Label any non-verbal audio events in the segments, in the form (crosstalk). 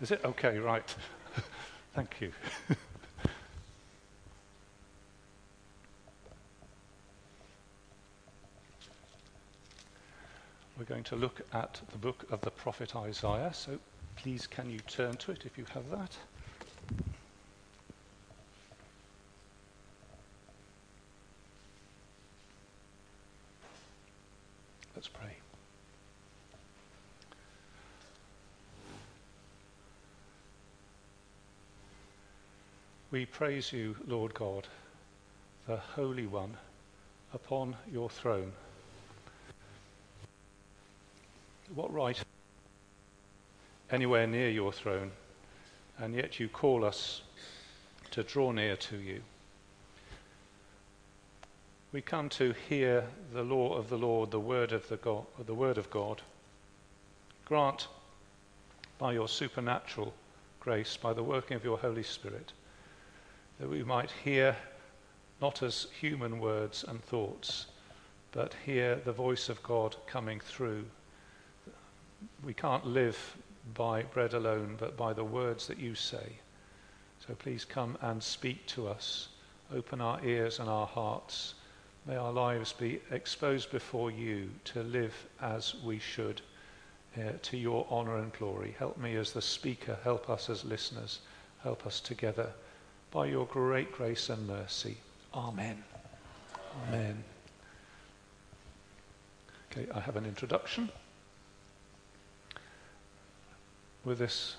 Is it? Okay, right. (laughs) Thank you. (laughs) We're going to look at the book of the prophet Isaiah, so please can you turn to it if you have that? Let's pray. We praise you, Lord God, the Holy One, upon your throne. What right anywhere near your throne, and yet you call us to draw near to you. We come to hear the law of the Lord, the word of the God, the word of God. Grant by your supernatural grace, by the working of your Holy Spirit, that we might hear not as human words and thoughts, but hear the voice of God coming through. We can't live by bread alone, but by the words that you say. So please come and speak to us. Open our ears and our hearts. May our lives be exposed before you to live as we should, uh, to your honor and glory. Help me as the speaker, help us as listeners, help us together by your great grace and mercy. Amen. Amen. Okay, I have an introduction with this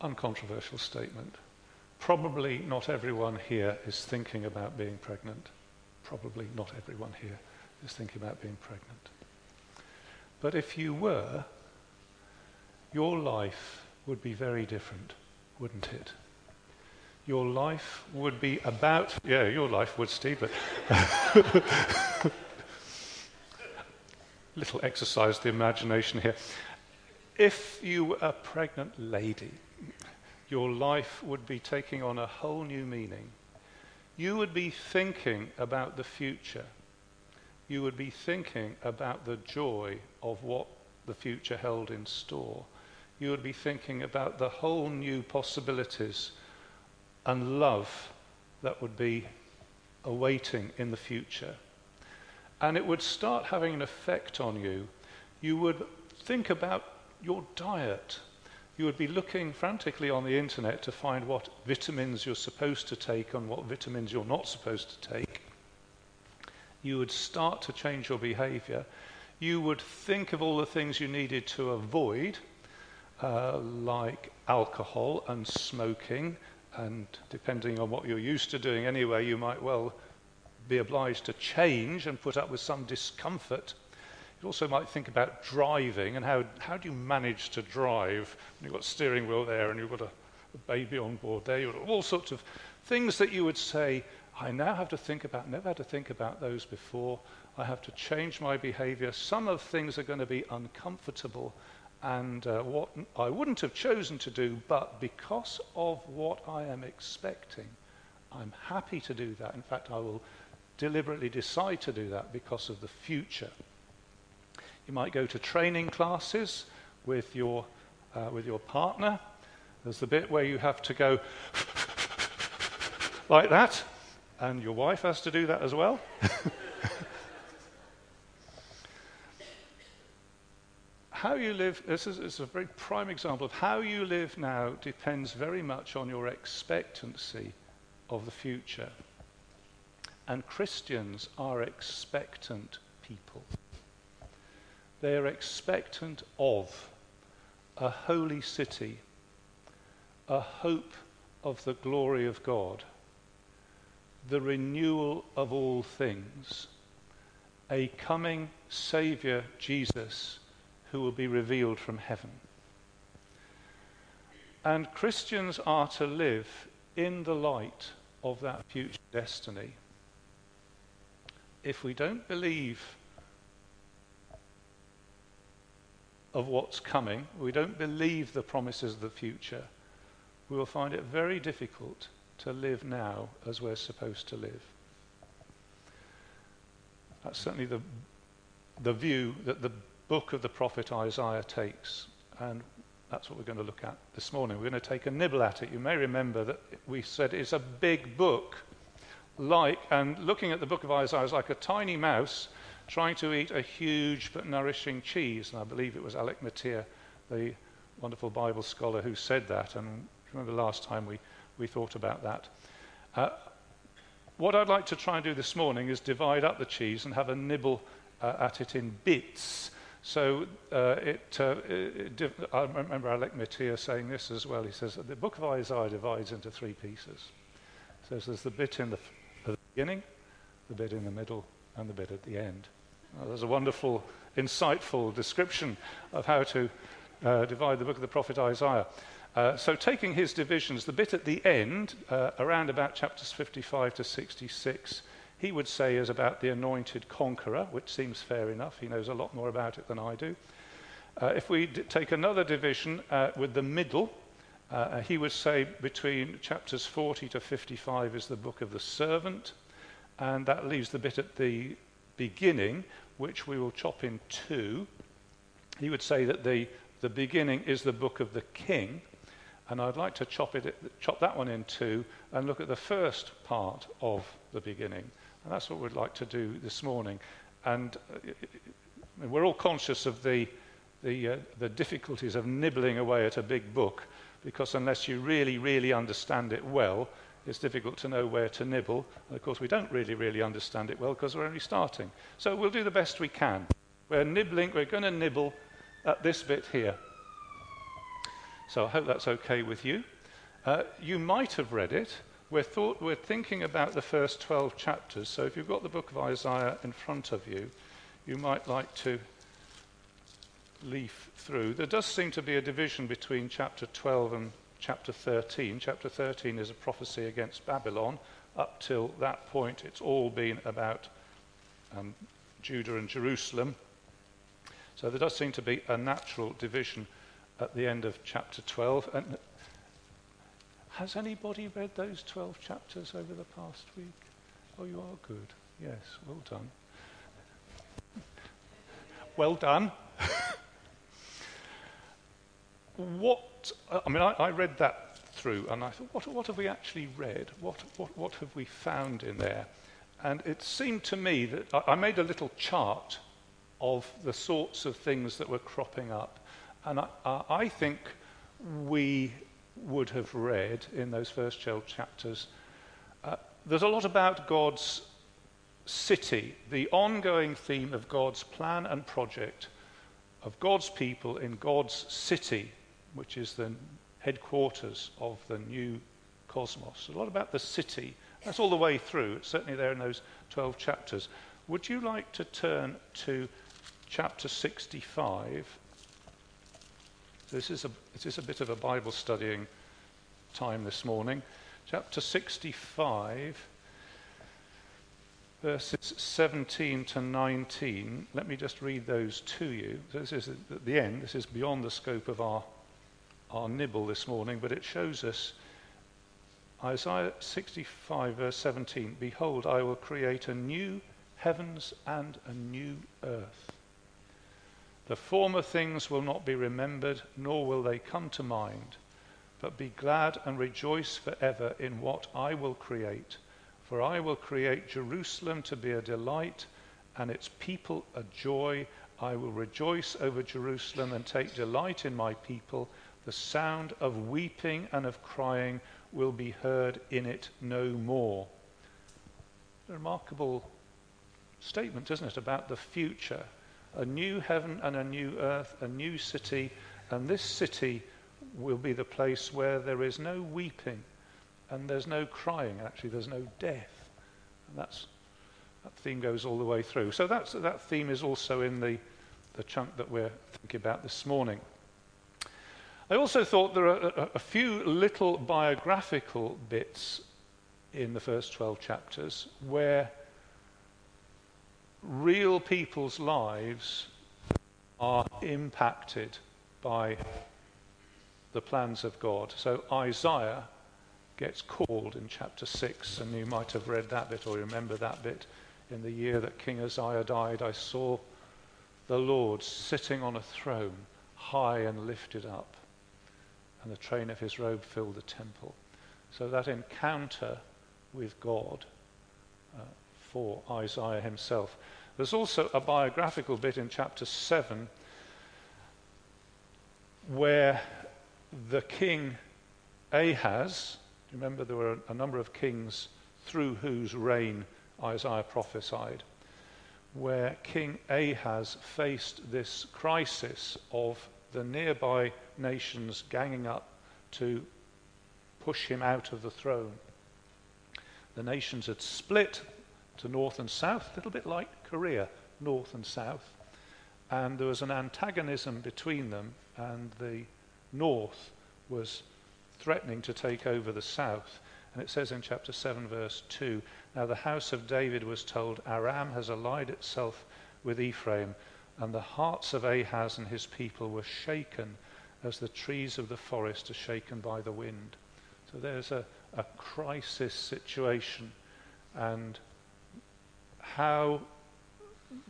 uncontroversial statement. Probably not everyone here is thinking about being pregnant. Probably not everyone here is thinking about being pregnant. But if you were, your life would be very different, wouldn't it? Your life would be about, yeah, your life would, Steve, but (laughs) little exercise the imagination here. If you were a pregnant lady, your life would be taking on a whole new meaning. You would be thinking about the future. You would be thinking about the joy of what the future held in store. You would be thinking about the whole new possibilities and love that would be awaiting in the future and it would start having an effect on you. You would think about your diet. You would be looking frantically on the internet to find what vitamins you're supposed to take and what vitamins you're not supposed to take. You would start to change your behavior. You would think of all the things you needed to avoid, uh, like alcohol and smoking, and depending on what you're used to doing anyway, you might well be obliged to change and put up with some discomfort. You also might think about driving and how, how do you manage to drive when you've got a steering wheel there and you've got a, a baby on board there. You've got all sorts of things that you would say, I now have to think about, never had to think about those before. I have to change my behavior. Some of things are going to be uncomfortable and uh, what I wouldn't have chosen to do, but because of what I am expecting, I'm happy to do that. In fact, I will deliberately decide to do that because of the future. You might go to training classes with your, uh, with your partner. There's the bit where you have to go (laughs) like that, and your wife has to do that as well. (laughs) how you live, this is, this is, a very prime example of how you live now depends very much on your expectancy of the future. And Christians are expectant people. They are expectant of a holy city, a hope of the glory of God, the renewal of all things, a coming Saviour, Jesus, who will be revealed from heaven. And Christians are to live in the light of that future destiny if we don't believe of what's coming, we don't believe the promises of the future, we will find it very difficult to live now as we're supposed to live. That's certainly the, the view that the book of the prophet Isaiah takes. And that's what we're going to look at this morning. We're going to take a nibble at it. You may remember that we said it's a big book, like, and looking at the book of Isaiah is like a tiny mouse trying to eat a huge but nourishing cheese. And I believe it was Alec Motyer, the wonderful Bible scholar, who said that. And remember last time we, we thought about that. Uh, what I'd like to try and do this morning is divide up the cheese and have a nibble uh, at it in bits. So uh, it, uh, it, I remember Alec Motyer saying this as well. He says the book of Isaiah divides into three pieces. Says there's the bit in the, the beginning, the bit in the middle, and the bit at the end. Well, there's a wonderful, insightful description of how to uh, divide the book of the prophet Isaiah. Uh, so, taking his divisions, the bit at the end, uh, around about chapters 55 to 66, he would say is about the anointed conqueror, which seems fair enough. He knows a lot more about it than I do. Uh, if we d- take another division uh, with the middle, uh, he would say between chapters 40 to 55 is the book of the servant, and that leaves the bit at the beginning, which we will chop in two. He would say that the, the beginning is the book of the king, and I'd like to chop, it, chop that one in two and look at the first part of the beginning. And that's what we'd like to do this morning. And uh, we're all conscious of the, the, uh, the difficulties of nibbling away at a big book, because unless you really, really understand it well, it's difficult to know where to nibble. And of course, we don't really, really understand it well because we're only starting. So we'll do the best we can. We're nibbling, we're going to nibble at this bit here. So I hope that's okay with you. Uh, you might have read it. We're, thought, we're thinking about the first 12 chapters. So if you've got the book of Isaiah in front of you, you might like to leaf through. There does seem to be a division between chapter 12 and chapter 13. Chapter 13 is a prophecy against Babylon. Up till that point, it's all been about um, Judah and Jerusalem. So there does seem to be a natural division at the end of chapter 12. And has anybody read those 12 chapters over the past week? Oh, you are good. Yes, well done. (laughs) Well done. (laughs) what, I mean, I, I, read that through and I thought, what, what have we actually read? What, what, what have we found in there? And it seemed to me that I, I made a little chart of the sorts of things that were cropping up. And I, I think we would have read in those first 12 chapters, uh, there's a lot about God's city, the ongoing theme of God's plan and project of God's people in God's city, which is the headquarters of the new cosmos. A lot about the city. That's all the way through. It's certainly there in those 12 chapters. Would you like to turn to chapter 65 this is, a, this is a bit of a Bible studying time this morning. Chapter 65, verses 17 to 19. Let me just read those to you. This is at the end. This is beyond the scope of our, our nibble this morning, but it shows us Isaiah 65, verse 17 Behold, I will create a new heavens and a new earth. The former things will not be remembered, nor will they come to mind. But be glad and rejoice forever in what I will create. For I will create Jerusalem to be a delight, and its people a joy. I will rejoice over Jerusalem and take delight in my people. The sound of weeping and of crying will be heard in it no more. A remarkable statement, isn't it, about the future a new heaven and a new earth, a new city, and this city will be the place where there is no weeping and there's no crying. Actually, there's no death. And that's, that theme goes all the way through. So that's, that theme is also in the, the chunk that we're thinking about this morning. I also thought there are a, a few little biographical bits in the first 12 chapters where real people's lives are impacted by the plans of God. So Isaiah gets called in chapter 6, and you might have read that bit or remember that bit. In the year that King Uzziah died, I saw the Lord sitting on a throne, high and lifted up, and the train of his robe filled the temple. So that encounter with God for Isaiah himself. There's also a biographical bit in chapter 7 where the king Ahaz, remember there were a number of kings through whose reign Isaiah prophesied, where King Ahaz faced this crisis of the nearby nations ganging up to push him out of the throne. The nations had split to north and south, a little bit like Korea, north and south. And there was an antagonism between them, and the north was threatening to take over the south. And it says in chapter 7, verse 2 Now the house of David was told, Aram has allied itself with Ephraim, and the hearts of Ahaz and his people were shaken as the trees of the forest are shaken by the wind. So there's a, a crisis situation, and how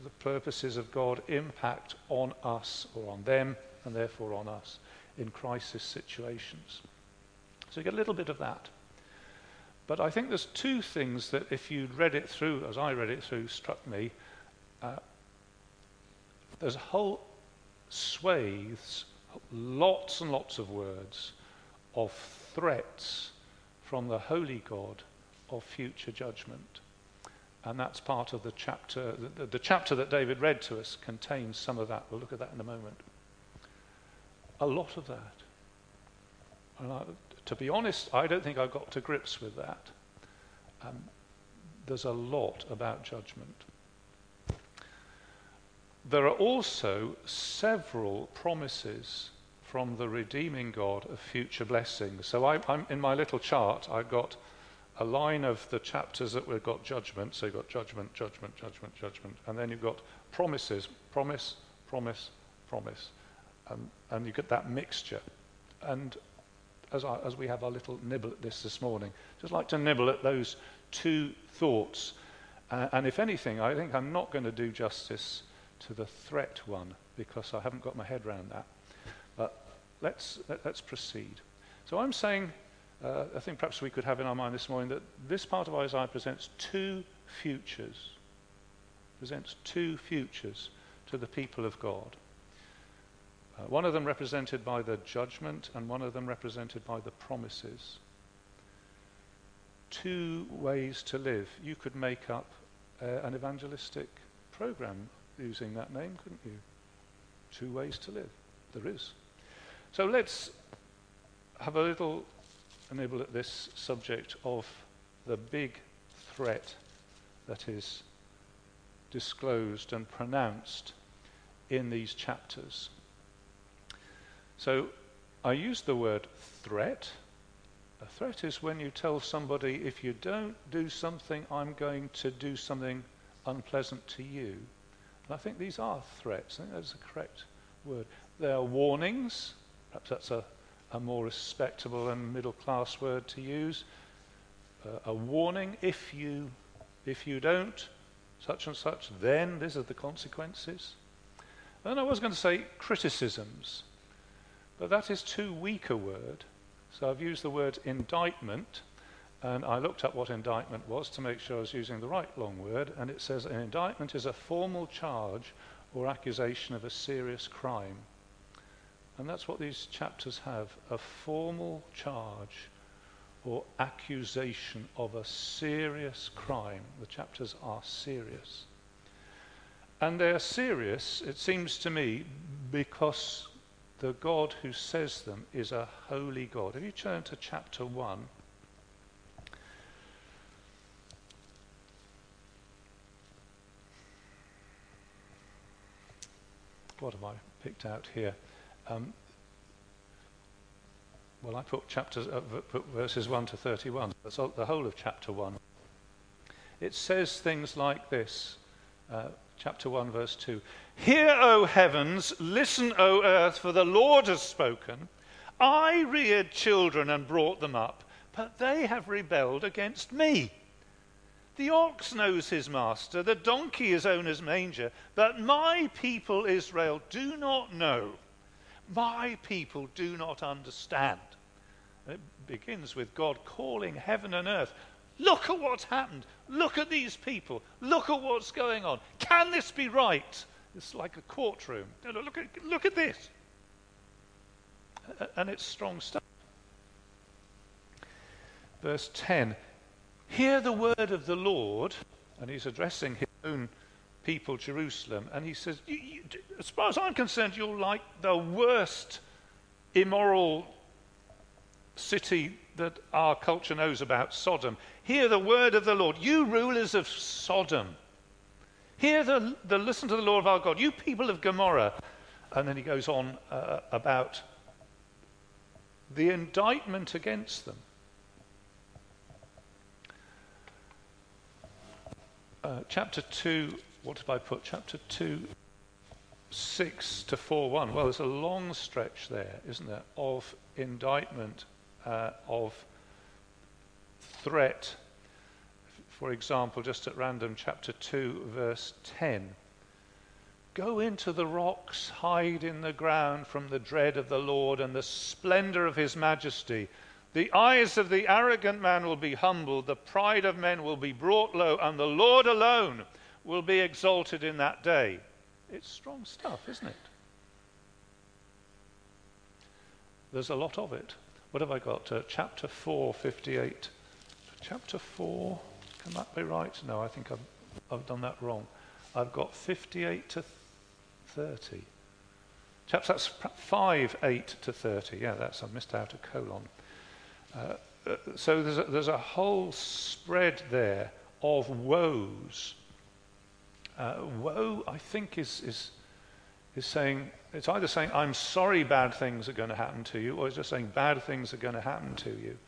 the purposes of God impact on us or on them and therefore on us in crisis situations. So you get a little bit of that. But I think there's two things that, if you'd read it through, as I read it through, struck me. Uh, there's whole swathes, lots and lots of words of threats from the holy God of future judgment. And that's part of the chapter. The, the, chapter that David read to us contains some of that. We'll look at that in a moment. A lot of that. And I, to be honest, I don't think I got to grips with that. Um, there's a lot about judgment. There are also several promises from the redeeming God of future blessings. So I, in my little chart, I've got a line of the chapters that we've got judgment. So you've got judgment, judgment, judgment, judgment. And then you've got promises, promise, promise, promise. Um, and you get that mixture. And as, I, as we have our little nibble at this this morning, just like to nibble at those two thoughts. Uh, and if anything, I think I'm not going to do justice to the threat one because I haven't got my head around that. But let's, let, us proceed. So I'm saying uh, I think perhaps we could have in our mind this morning that this part of Isaiah presents two futures, presents two futures to the people of God. Uh, one of them represented by the judgment, and one of them represented by the promises. Two ways to live. You could make up uh, an evangelistic program using that name, couldn't you? Two ways to live. There is. So let's have a little enable at this subject of the big threat that is disclosed and pronounced in these chapters. So I use the word threat. A threat is when you tell somebody, if you don't do something, I'm going to do something unpleasant to you. And I think these are threats. I think that's the correct word. They are warnings. Perhaps that's a a more respectable and middle class word to use. Uh, a warning if you, if you don't, such and such, then these are the consequences. And I was going to say criticisms, but that is too weak a word. So I've used the word indictment, and I looked up what indictment was to make sure I was using the right long word, and it says an indictment is a formal charge or accusation of a serious crime. And that's what these chapters have a formal charge or accusation of a serious crime. The chapters are serious. And they are serious, it seems to me, because the God who says them is a holy God. If you turn to chapter 1, what have I picked out here? Um, well, I put chapters, uh, put verses 1 to 31. That's the whole of chapter 1. It says things like this. Uh, chapter 1, verse 2. Hear, O heavens, listen, O earth, for the Lord has spoken. I reared children and brought them up, but they have rebelled against me. The ox knows his master, the donkey his owner's manger, but my people Israel do not know. My people do not understand. It begins with God calling heaven and earth. Look at what's happened. Look at these people. Look at what's going on. Can this be right? It's like a courtroom. Look at, look at this. And it's strong stuff. Verse 10 Hear the word of the Lord, and he's addressing his own people, Jerusalem, and he says, you, you, As far as I'm concerned, you're like the worst immoral city that our culture knows about, Sodom. Hear the word of the Lord, you rulers of Sodom. Hear the, the listen to the Lord of our God, you people of Gomorrah. And then he goes on uh, about the indictment against them. uh, chapter 2, what have I put? Chapter 2, 6 to 4 1. Well, there's a long stretch there, isn't there, of indictment, uh, of threat. For example, just at random, chapter 2, verse 10. Go into the rocks, hide in the ground from the dread of the Lord and the splendor of his majesty. The eyes of the arrogant man will be humbled, the pride of men will be brought low, and the Lord alone will be exalted in that day. It's strong stuff, isn't it? There's a lot of it. What have I got? Uh, chapter 4, 58. Chapter 4, can that be right? No, I think I've, I've done that wrong. I've got 58 to 30. Chapter that's 5, 8 to 30. Yeah, that's, I missed out a colon. Uh, uh, so there's a, there's a whole spread there of woes. Uh, woe, I think, is, is, is saying, it's either saying, I'm sorry bad things are going to happen to you, or it's just saying bad things are going to happen to you.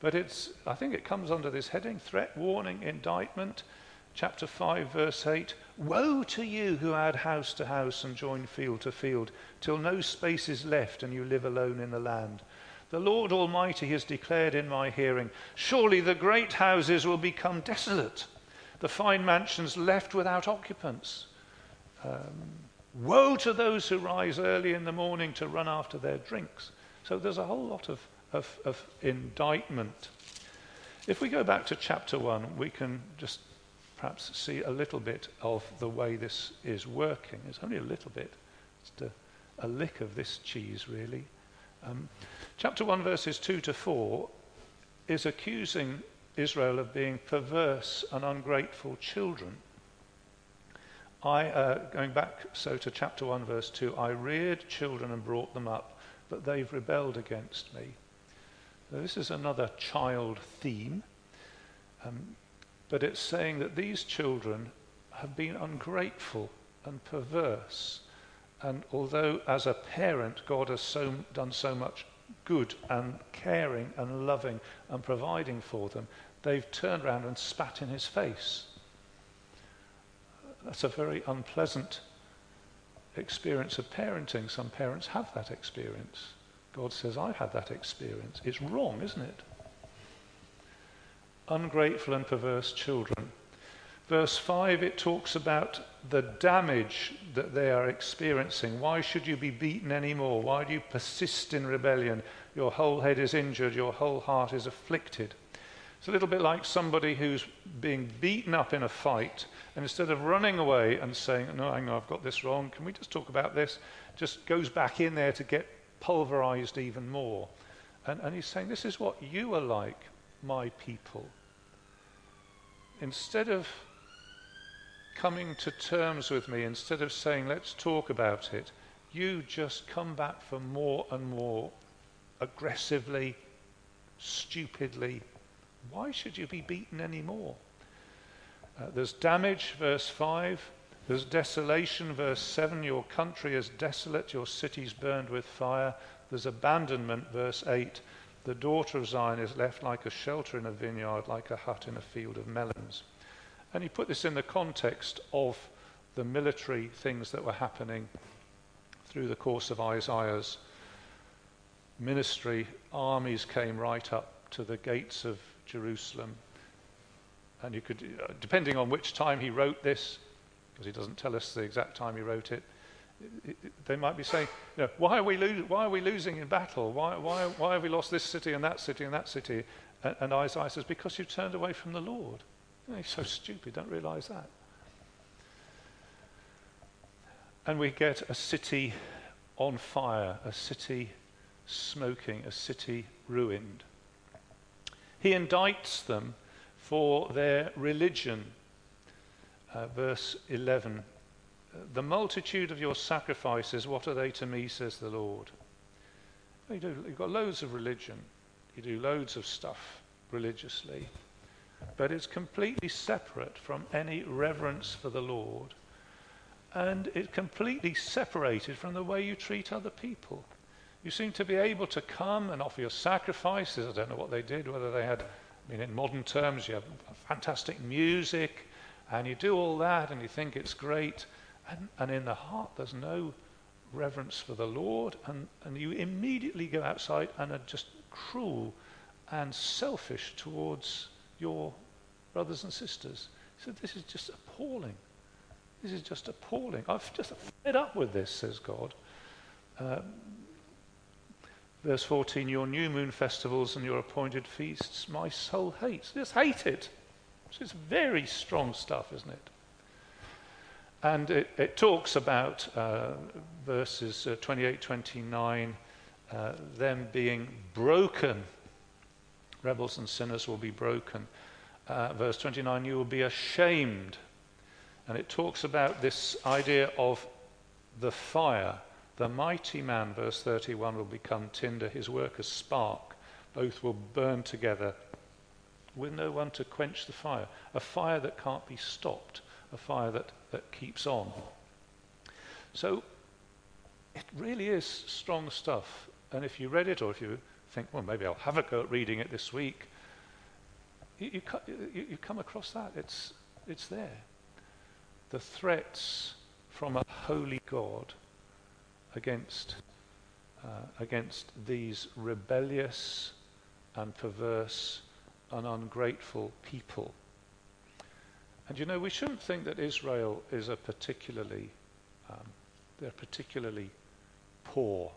But it's, I think it comes under this heading threat, warning, indictment. Chapter 5, verse 8 Woe to you who add house to house and join field to field, till no space is left and you live alone in the land. The Lord Almighty has declared in my hearing, Surely the great houses will become desolate, the fine mansions left without occupants. Um, woe to those who rise early in the morning to run after their drinks. So there's a whole lot of, of, of indictment. If we go back to chapter 1, we can just perhaps see a little bit of the way this is working. It's only a little bit, just a, a lick of this cheese, really. Um, chapter 1, verses 2 to 4 is accusing Israel of being perverse and ungrateful children. I, uh, going back so to chapter 1, verse 2, I reared children and brought them up, but they've rebelled against me. So this is another child theme, um, but it's saying that these children have been ungrateful and perverse. And although, as a parent, God has so, done so much good and caring and loving and providing for them, they've turned around and spat in his face. That's a very unpleasant experience of parenting. Some parents have that experience. God says, I've had that experience. It's wrong, isn't it? Ungrateful and perverse children. Verse 5, it talks about the damage that they are experiencing. Why should you be beaten anymore? Why do you persist in rebellion? Your whole head is injured, your whole heart is afflicted. It's a little bit like somebody who's being beaten up in a fight, and instead of running away and saying, No, hang on, I've got this wrong, can we just talk about this? Just goes back in there to get pulverized even more. And, and he's saying, This is what you are like, my people. Instead of coming to terms with me, instead of saying, let's talk about it, you just come back for more and more aggressively, stupidly. Why should you be beaten anymore? Uh, there's damage, verse 5. There's desolation, verse 7. Your country is desolate, your cities burned with fire. There's abandonment, verse 8. The daughter of Zion is left like a shelter in a vineyard, like a hut in a field of melons. And he put this in the context of the military things that were happening through the course of Isaiah's ministry. Armies came right up to the gates of Jerusalem. And you could, uh, depending on which time he wrote this, because he doesn't tell us the exact time he wrote it, they might be saying, you know, why, are we lo- why are we losing in battle? Why, why, why have we lost this city and that city and that city? And, and Isaiah says, because you turned away from the Lord. You know, he's so stupid, don't realize that. And we get a city on fire, a city smoking, a city ruined. He indicts them for their religion. Uh, verse 11 The multitude of your sacrifices, what are they to me, says the Lord? You do, you've got loads of religion, you do loads of stuff religiously, but it's completely separate from any reverence for the Lord and it's completely separated from the way you treat other people. You seem to be able to come and offer your sacrifices. I don't know what they did, whether they had, I mean, in modern terms, you have fantastic music, and you do all that, and you think it's great, and, and in the heart, there's no reverence for the Lord, and, and you immediately go outside and are just cruel and selfish towards your brothers and sisters. So this is just appalling. This is just appalling. I've just fed up with this, says God. Um, verse 14 Your new moon festivals and your appointed feasts, my soul hates. Just hate it. It's very strong stuff, isn't it? And it, it talks about uh, verses uh, 28 29, uh, them being broken. Rebels and sinners will be broken. Uh, verse 29, you will be ashamed and it talks about this idea of the fire. The mighty man, verse 31, will become tinder, his work a spark. Both will burn together with no one to quench the fire. A fire that can't be stopped, a fire that, that keeps on. So it really is strong stuff. And if you read it, or if you think, well, maybe I'll have a go at reading it this week, you, you, you, come across that. It's, it's there the threats from a holy God against, uh, against these rebellious and perverse and ungrateful people. And you know, we shouldn't think that Israel is a particularly, um, they're particularly poor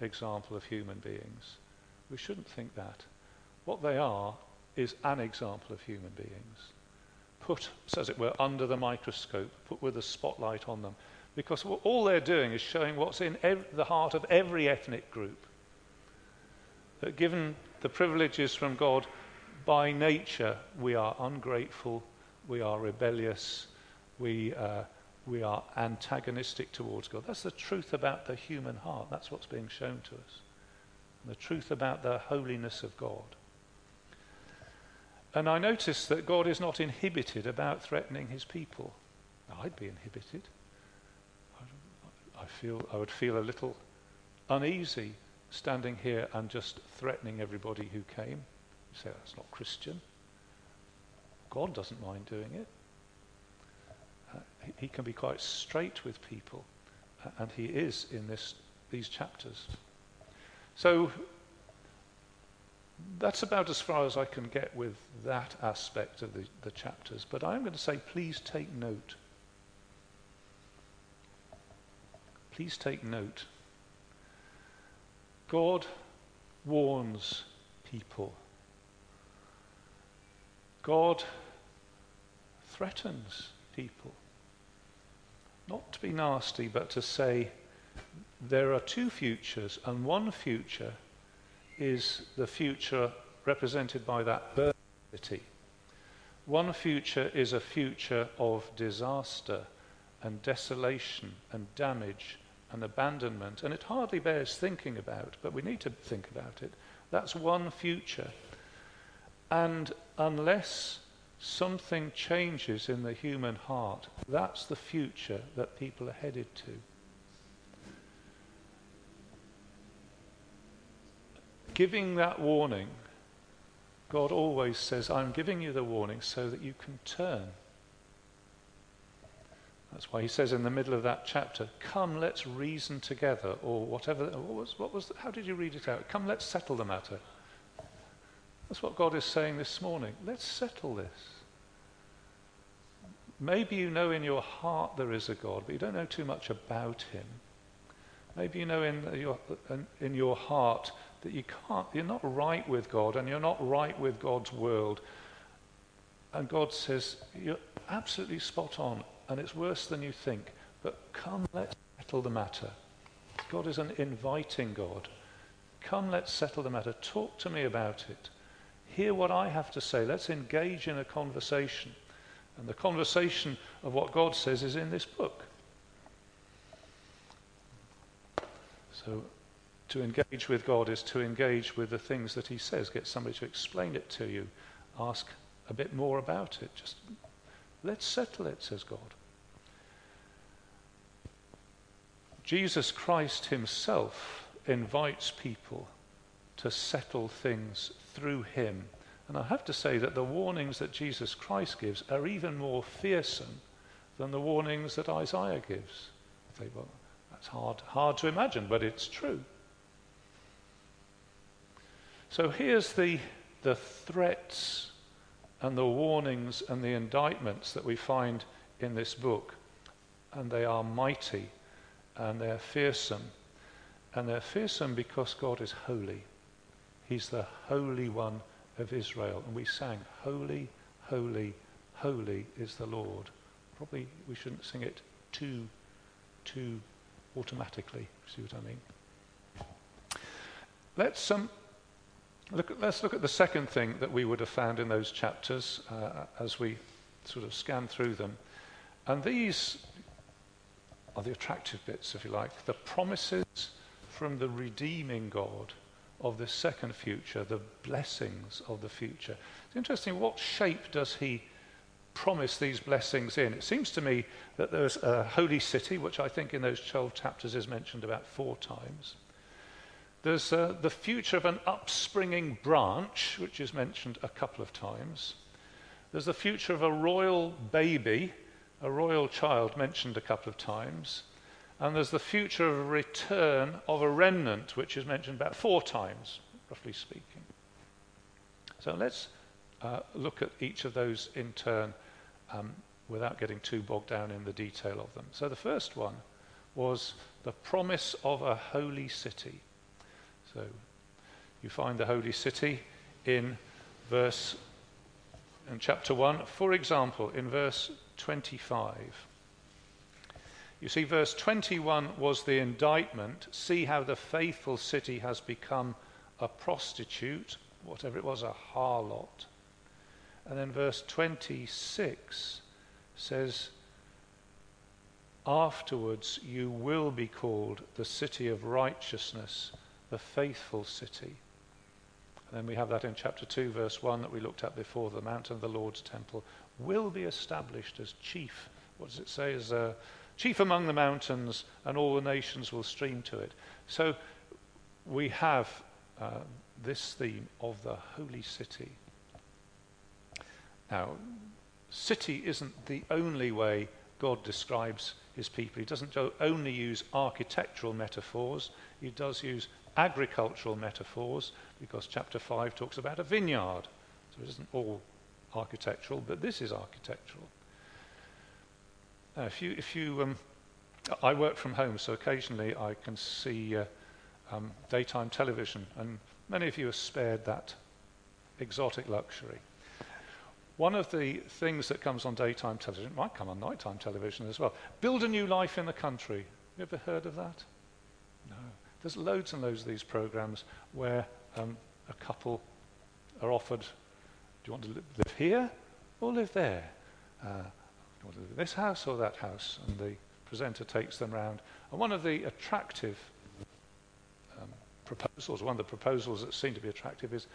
example of human beings. We shouldn't think that. What they are is an example of human beings put, as it were, under the microscope, put with a spotlight on them. Because all they're doing is showing what's in ev- the heart of every ethnic group. That given the privileges from God, by nature, we are ungrateful, we are rebellious, we, uh, we are antagonistic towards God. That's the truth about the human heart. That's what's being shown to us. The truth about the holiness of God. And I notice that God is not inhibited about threatening his people. I'd be inhibited. Feel, I would feel a little uneasy standing here and just threatening everybody who came. You say, that's not Christian. God doesn't mind doing it. Uh, he, he, can be quite straight with people, uh, and he is in this, these chapters. So that's about as far as I can get with that aspect of the, the chapters. But I'm going to say, please take note. Please take note. God warns people. God threatens people. Not to be nasty, but to say there are two futures, and one future is the future represented by that birth city. One future is a future of disaster and desolation and damage and abandonment, and it hardly bears thinking about, but we need to think about it. That's one future. And unless something changes in the human heart, that's the future that people are headed to. giving that warning, God always says, I'm giving you the warning so that you can turn. That's why he says in the middle of that chapter, Come, let's reason together, or whatever. What was, what was, how did you read it out? Come, let's settle the matter. That's what God is saying this morning. Let's settle this. Maybe you know in your heart there is a God, but you don't know too much about him. Maybe you know in your, in your heart that you can't, you're not right with God and you're not right with God's world. And God says, You're absolutely spot on and it's worse than you think, but come, let's settle the matter. God is an inviting God. Come, let's settle the matter. Talk to me about it. Hear what I have to say. Let's engage in a conversation. And the conversation of what God says is in this book. So, to engage with God is to engage with the things that He says. Get somebody to explain it to you. Ask a bit more about it. Just let's settle it, says God. Jesus Christ Himself invites people to settle things through Him. And I have to say that the warnings that Jesus Christ gives are even more fearsome than the warnings that Isaiah gives. I think, well, that's hard, hard to imagine, but it's true. So here's the, the threats and the warnings and the indictments that we find in this book. And they are mighty and they're fearsome. And they're fearsome because God is holy. He's the Holy One of Israel. And we sang, Holy, Holy, Holy is the Lord. Probably we shouldn't sing it too, too automatically. See what I mean? Let's, um, look at, let's look at the second thing that we would have found in those chapters uh, as we sort of scan through them. And these are the attractive bits, if you like, the promises from the redeeming God of the second future, the blessings of the future. It's interesting, what shape does he promise these blessings in. It seems to me that there's a holy city, which I think in those 12 chapters is mentioned about four times. There's uh, the future of an upspringing branch, which is mentioned a couple of times. There's the future of a royal baby, a royal child, mentioned a couple of times. And there's the future of a return of a remnant, which is mentioned about four times, roughly speaking. So let's uh, look at each of those in turn um, without getting too bogged down in the detail of them. So the first one was the promise of a holy city. So you find the holy city in verse in chapter 1. For example, in verse 25. You see, verse 21 was the indictment. See how the faithful city has become a prostitute, whatever it was, a harlot. And then verse 26 says, Afterwards you will be called the city of righteousness, the faithful city. And then we have that in chapter 2, verse 1 that we looked at before the mountain of the Lord's temple will be established as chief. What does it say? As uh, chief among the mountains, and all the nations will stream to it. So we have uh, this theme of the holy city. Now, city isn't the only way God describes his people. He doesn't only use architectural metaphors, he does use agricultural metaphors because chapter 5 talks about a vineyard. So it isn't all architectural, but this is architectural. If you, if you um, I work from home, so occasionally I can see uh, um, daytime television, and many of you are spared that exotic luxury. One of the things that comes on daytime television, might come on nighttime television as well, build a new life in the country. You ever heard of that? No. There's loads and loads of these programs where um, a couple are offered, do you want to live here or live there? Uh, do you want to live in this house or that house? And the presenter takes them round. And one of the attractive um, proposals, one of the proposals that seem to be attractive is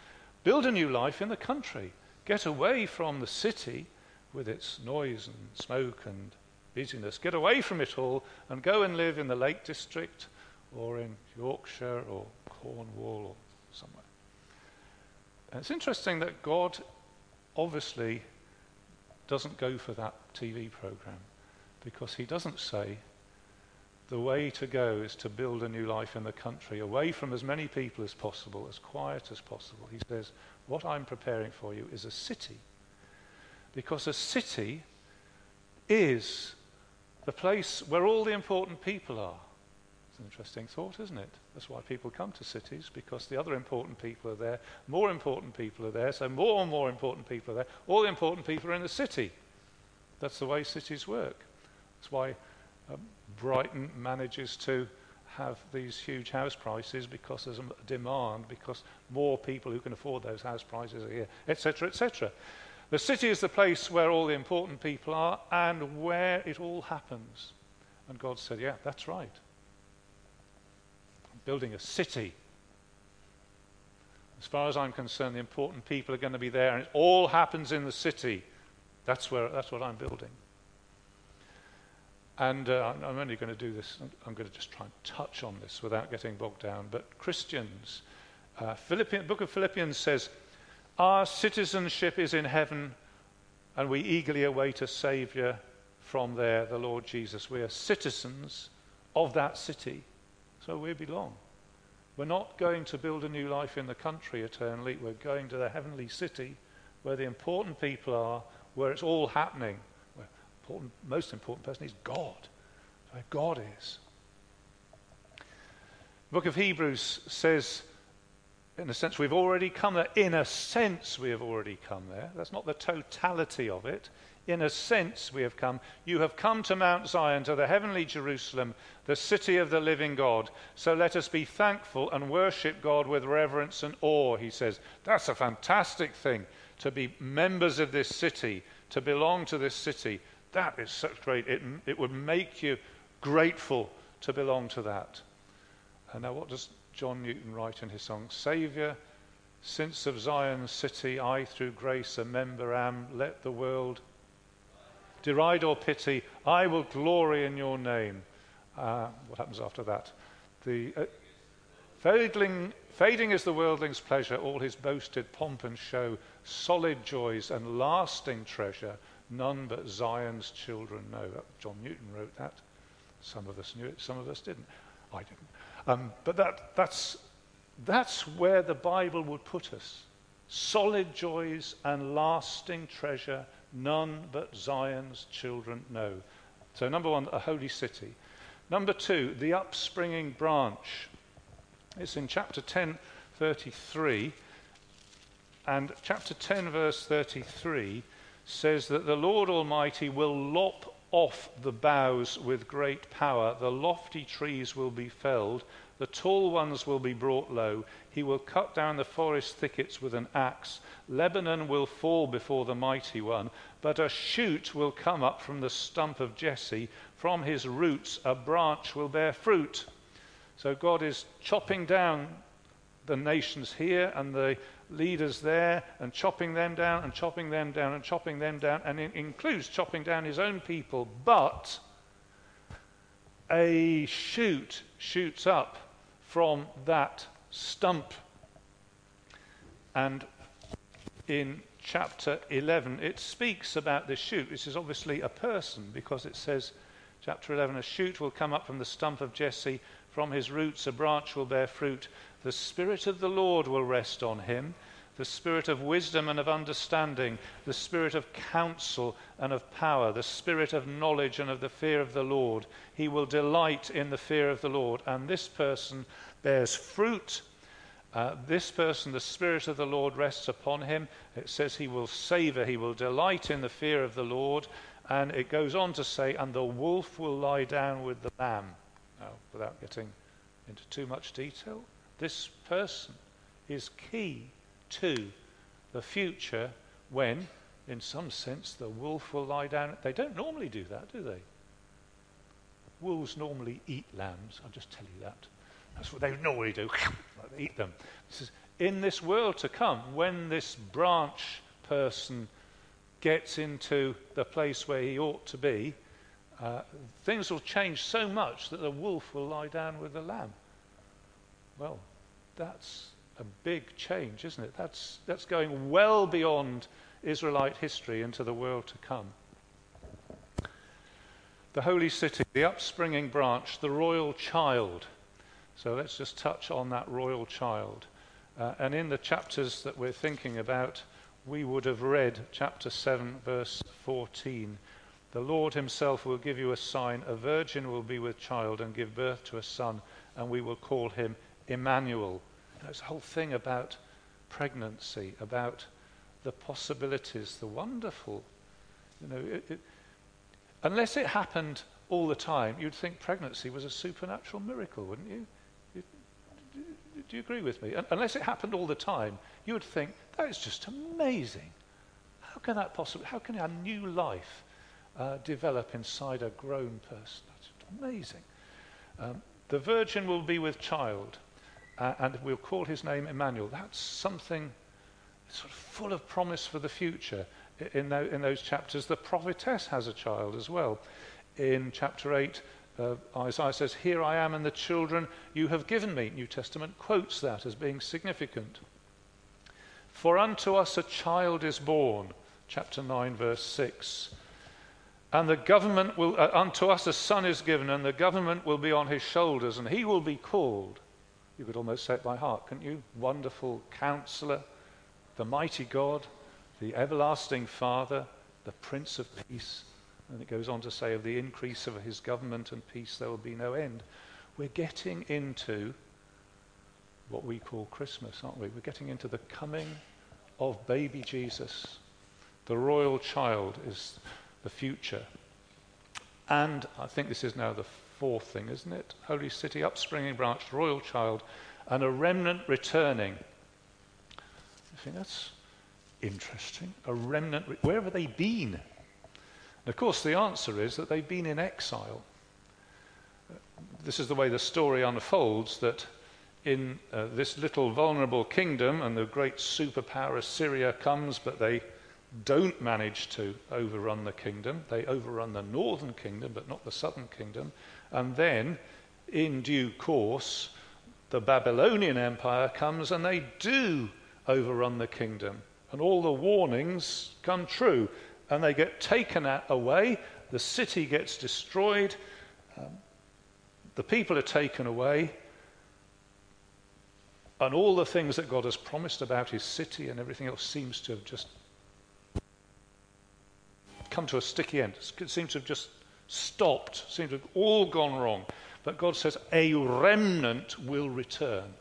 build a new life in the country. Get away from the city with its noise and smoke and busyness. Get away from it all and go and live in the Lake District or in Yorkshire or Cornwall or somewhere. And it's interesting that God obviously doesn't go for that TV program because he doesn't say the way to go is to build a new life in the country, away from as many people as possible, as quiet as possible. He says, What I'm preparing for you is a city. Because a city is the place where all the important people are. It's an interesting thought, isn't it? That's why people come to cities, because the other important people are there, more important people are there, so more and more important people are there. All the important people are in the city. That's the way cities work. That's why um, Brighton manages to have these huge house prices because there's a demand, because more people who can afford those house prices are here, etc., etc. The city is the place where all the important people are and where it all happens. And God said, Yeah, that's right building a city. As far as I'm concerned, the important people are going to be there, and it all happens in the city. That's, where, that's what I'm building. And uh, I'm only going to do this, I'm going to just try and touch on this without getting bogged down. But Christians, uh, book of Philippians says, Our citizenship is in heaven, and we eagerly await a Saviour from there, the Lord Jesus. We are citizens of that city. So we belong. We're not going to build a new life in the country eternally. We're going to the heavenly city where the important people are, where it's all happening. Where important, most important person is God, where God is. The book of Hebrews says, in a sense, we've already come there. In a sense, we have already come there. That's not the totality of it in a sense, we have come. You have come to Mount Zion, to the heavenly Jerusalem, the city of the living God. So let us be thankful and worship God with reverence and awe, he says. That's a fantastic thing to be members of this city, to belong to this city. That is such great. It, it would make you grateful to belong to that. And now, what does John Newton write in his song? Saviour, since of Zion's city I through grace a member am, let the world deride or pity, I will glory in your name. Uh, what happens after that? The uh, fading, fading is the worldling's pleasure, all his boasted pomp and show, solid joys and lasting treasure, none but Zion's children know. John Newton wrote that. Some of us knew it, some of us didn't. I didn't. Um, but that, that's, that's where the Bible would put us. Solid joys and lasting treasure, none but Zion's children know. So, number one, a holy city. Number two, the upspringing branch. It's in chapter 10, 33. And chapter 10, verse 33 says that the Lord Almighty will lop off the boughs with great power. The lofty trees will be felled, the tall ones will be brought low. He will cut down the forest thickets with an axe. Lebanon will fall before the mighty one, but a shoot will come up from the stump of Jesse. From his roots, a branch will bear fruit. So God is chopping down the nations here and the leaders there and chopping them down and chopping them down and chopping them down, and it includes chopping down his own people. But a shoot shoots up from that stump. And in chapter 11, it speaks about this shoot. This is obviously a person because it says, chapter 11, a shoot will come up from the stump of Jesse. From his roots, a branch will bear fruit. The Spirit of the Lord will rest on him the spirit of wisdom and of understanding, the spirit of counsel and of power, the spirit of knowledge and of the fear of the Lord. He will delight in the fear of the Lord. And this person bears fruit. Uh, this person, the Spirit of the Lord rests upon him. It says he will savor, he will delight in the fear of the Lord. And it goes on to say, and the wolf will lie down with the lamb. Now, without getting into too much detail, this person is key to the future when, in some sense, the wolf will lie down. They don't normally do that, do they? Wolves normally eat lambs. I'll just tell you that. That's what they normally do. they eat them. This is in this world to come, when this branch person gets into the place where he ought to be, uh, things will change so much that the wolf will lie down with the lamb. Well, that's a big change, isn't it? That's, that's going well beyond Israelite history into the world to come. The holy city, the upspringing branch, the royal child. So let's just touch on that royal child. Uh, and in the chapters that we're thinking about, we would have read chapter 7, verse 14. The Lord himself will give you a sign. A virgin will be with child and give birth to a son, and we will call him Emmanuel. There's a whole thing about pregnancy, about the possibilities, the wonderful. You know, it, it, unless it happened all the time, you'd think pregnancy was a supernatural miracle, wouldn't you? Do you agree with me? Unless it happened all the time, you would think that is just amazing. How can that possibly? How can a new life uh, develop inside a grown person? That's amazing. Um, the virgin will be with child, uh, and we'll call his name Emmanuel. That's something sort of full of promise for the future. In, in those chapters, the prophetess has a child as well. In chapter 8, uh, Isaiah says, Here I am and the children you have given me. New Testament quotes that as being significant. For unto us a child is born, chapter 9, verse 6. And the government will, uh, unto us a son is given, and the government will be on his shoulders, and he will be called. You could almost say it by heart, couldn't you? Wonderful counselor, the mighty God, the everlasting Father, the Prince of Peace. And it goes on to say, of the increase of his government and peace there will be no end. We're getting into what we call Christmas, aren't we? We're getting into the coming of baby Jesus. The royal child is the future. And I think this is now the fourth thing, isn't it? Holy city, upspringing branch, royal child, and a remnant returning. I think that's interesting. A remnant, re- where have they been? And of course, the answer is that they've been in exile. This is the way the story unfolds that in uh, this little vulnerable kingdom, and the great superpower Assyria comes, but they don't manage to overrun the kingdom. They overrun the northern kingdom, but not the southern kingdom. And then, in due course, the Babylonian Empire comes and they do overrun the kingdom. And all the warnings come true. And they get taken away. The city gets destroyed. Um, the people are taken away. And all the things that God has promised about his city and everything else seems to have just come to a sticky end. It seems to have just stopped, seems to have all gone wrong. But God says, a remnant will return.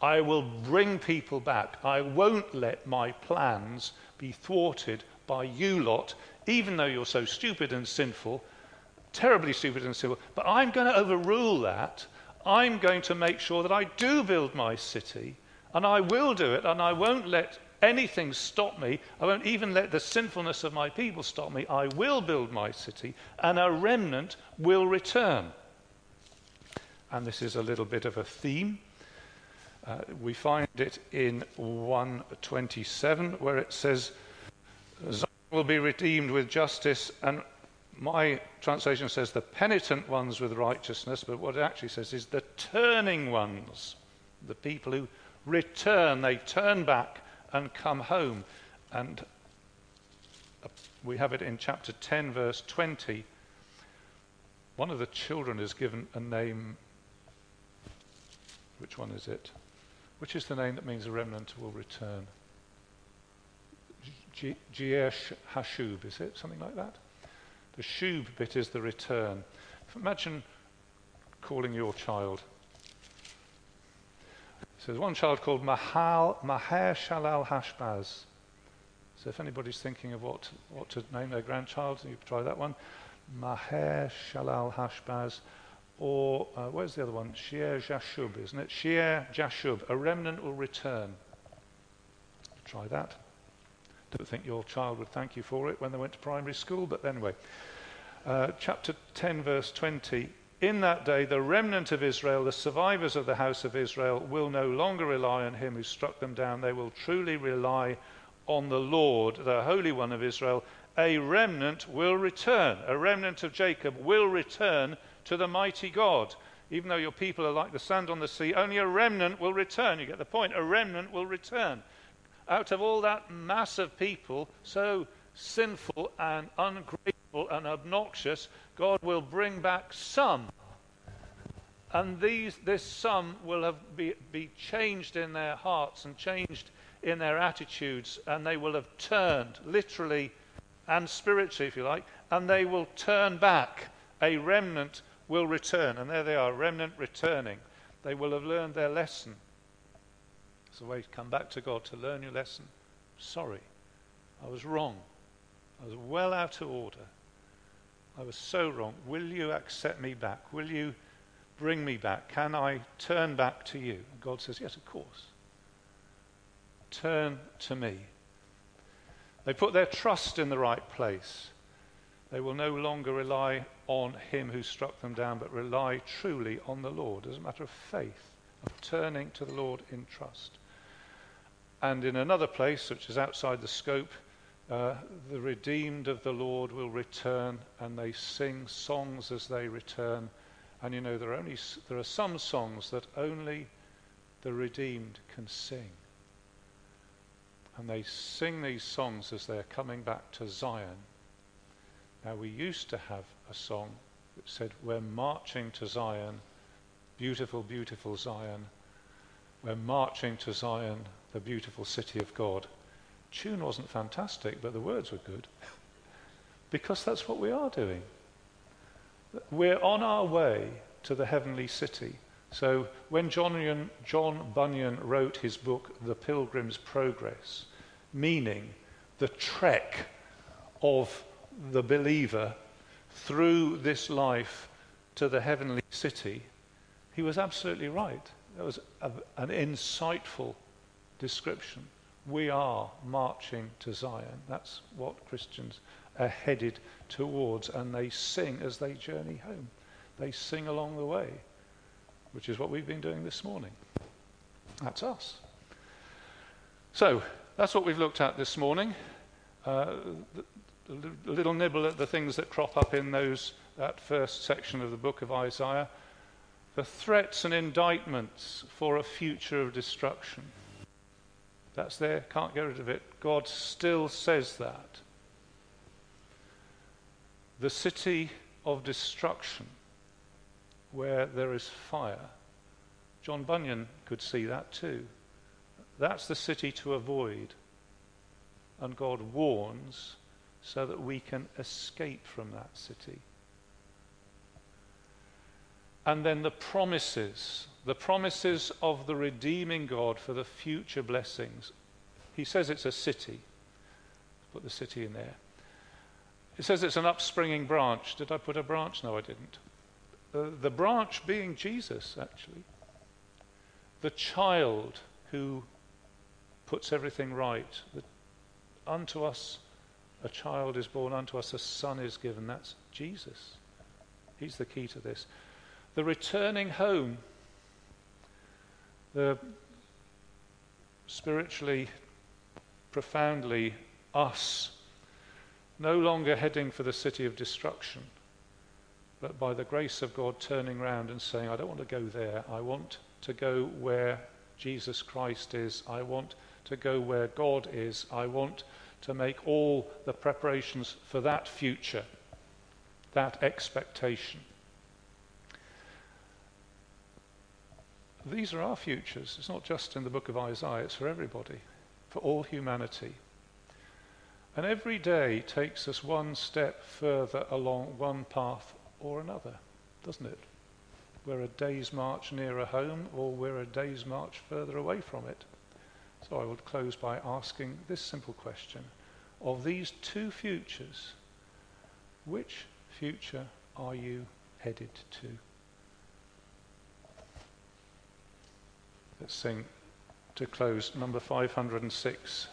I will bring people back. I won't let my plans be thwarted by you lot, even though you're so stupid and sinful, terribly stupid and sinful. But I'm going to overrule that I'm going to make sure that I do build my city, and I will do it, and I won't let anything stop me. I won't even let the sinfulness of my people stop me. I will build my city, and a remnant will return. And this is a little bit of a theme. Uh, we find it in 127, where it says, will be redeemed with justice, and my translation says the penitent ones with righteousness, but what it actually says is the turning ones, the people who return, they turn back and come home. And uh, we have it in chapter 10, verse 20. One of the children is given a name. Which one is it? Which is the name that means a remnant will return? Jiesh Hashub, is it? Something like that? The shub bit is the return. Imagine calling your child. So there's one child called Mahal, Maher Shalal Hashbaz. So if anybody's thinking of what, what to name their grandchild, you try that one. Maher Shalal Hashbaz. Or uh, where's the other one? Shear Jashub, isn't it? Shear Jashub. A remnant will return. Try that. Don't think your child would thank you for it when they went to primary school, but anyway. Uh, chapter 10, verse 20. In that day, the remnant of Israel, the survivors of the house of Israel, will no longer rely on him who struck them down. They will truly rely on the Lord, the Holy One of Israel. A remnant will return. A remnant of Jacob will return to the mighty God. Even though your people are like the sand on the sea, only a remnant will return. You get the point. A remnant will return out of all that mass of people, so sinful and ungrateful and obnoxious, God will bring back some. And these, this some will have be, be changed in their hearts and changed in their attitudes, and they will have turned, literally and spiritually, if you like, and they will turn back. A remnant will return. And there they are, remnant returning. They will have learned their lesson. It's a way to come back to God to learn your lesson. Sorry, I was wrong. I was well out of order. I was so wrong. Will you accept me back? Will you bring me back? Can I turn back to you? And God says, Yes, of course. Turn to me. They put their trust in the right place. They will no longer rely on him who struck them down, but rely truly on the Lord as a matter of faith, of turning to the Lord in trust. And in another place, which is outside the scope, uh, the redeemed of the Lord will return, and they sing songs as they return. And you know, there are, only, there are some songs that only the redeemed can sing. And they sing these songs as they're coming back to Zion now, we used to have a song that said, We're marching to Zion, beautiful, beautiful Zion. We're marching to Zion, the beautiful city of God. Tune wasn't fantastic, but the words were good. because that's what we are doing. We're on our way to the heavenly city. So when John, John Bunyan wrote his book, The Pilgrim's Progress, meaning the trek of the believer through this life to the heavenly city, he was absolutely right. That was a, an insightful description. We are marching to Zion. That's what Christians are headed towards, and they sing as they journey home. They sing along the way, which is what we've been doing this morning. That's us. So, that's what we've looked at this morning. Uh, a little nibble at the things that crop up in those, that first section of the book of Isaiah. The threats and indictments for a future of destruction. That's there, can't get rid of it. God still says that. The city of destruction, where there is fire. John Bunyan could see that too. That's the city to avoid. And God warns so that we can escape from that city. And then the promises, the promises of the redeeming God for the future blessings. He says it's a city. Put the city in there. It says it's an upspringing branch. Did I put a branch? No, I didn't. Uh, the branch being Jesus, actually. The child who puts everything right. The, unto us a child is born unto us, a son is given. That's Jesus. He's the key to this. The returning home, the spiritually, profoundly us, no longer heading for the city of destruction, but by the grace of God turning round and saying, I don't want to go there. I want to go where Jesus Christ is. I want to go where God is. I want to make all the preparations for that future, that expectation. These are our futures. It's not just in the book of Isaiah, it's for everybody, for all humanity. And every day takes us one step further along one path or another, doesn't it? We're a day's march nearer home or we're a day's march further away from it. So I would close by asking this simple question. Of these two futures, which future are you headed to? Let's sing to close number 506.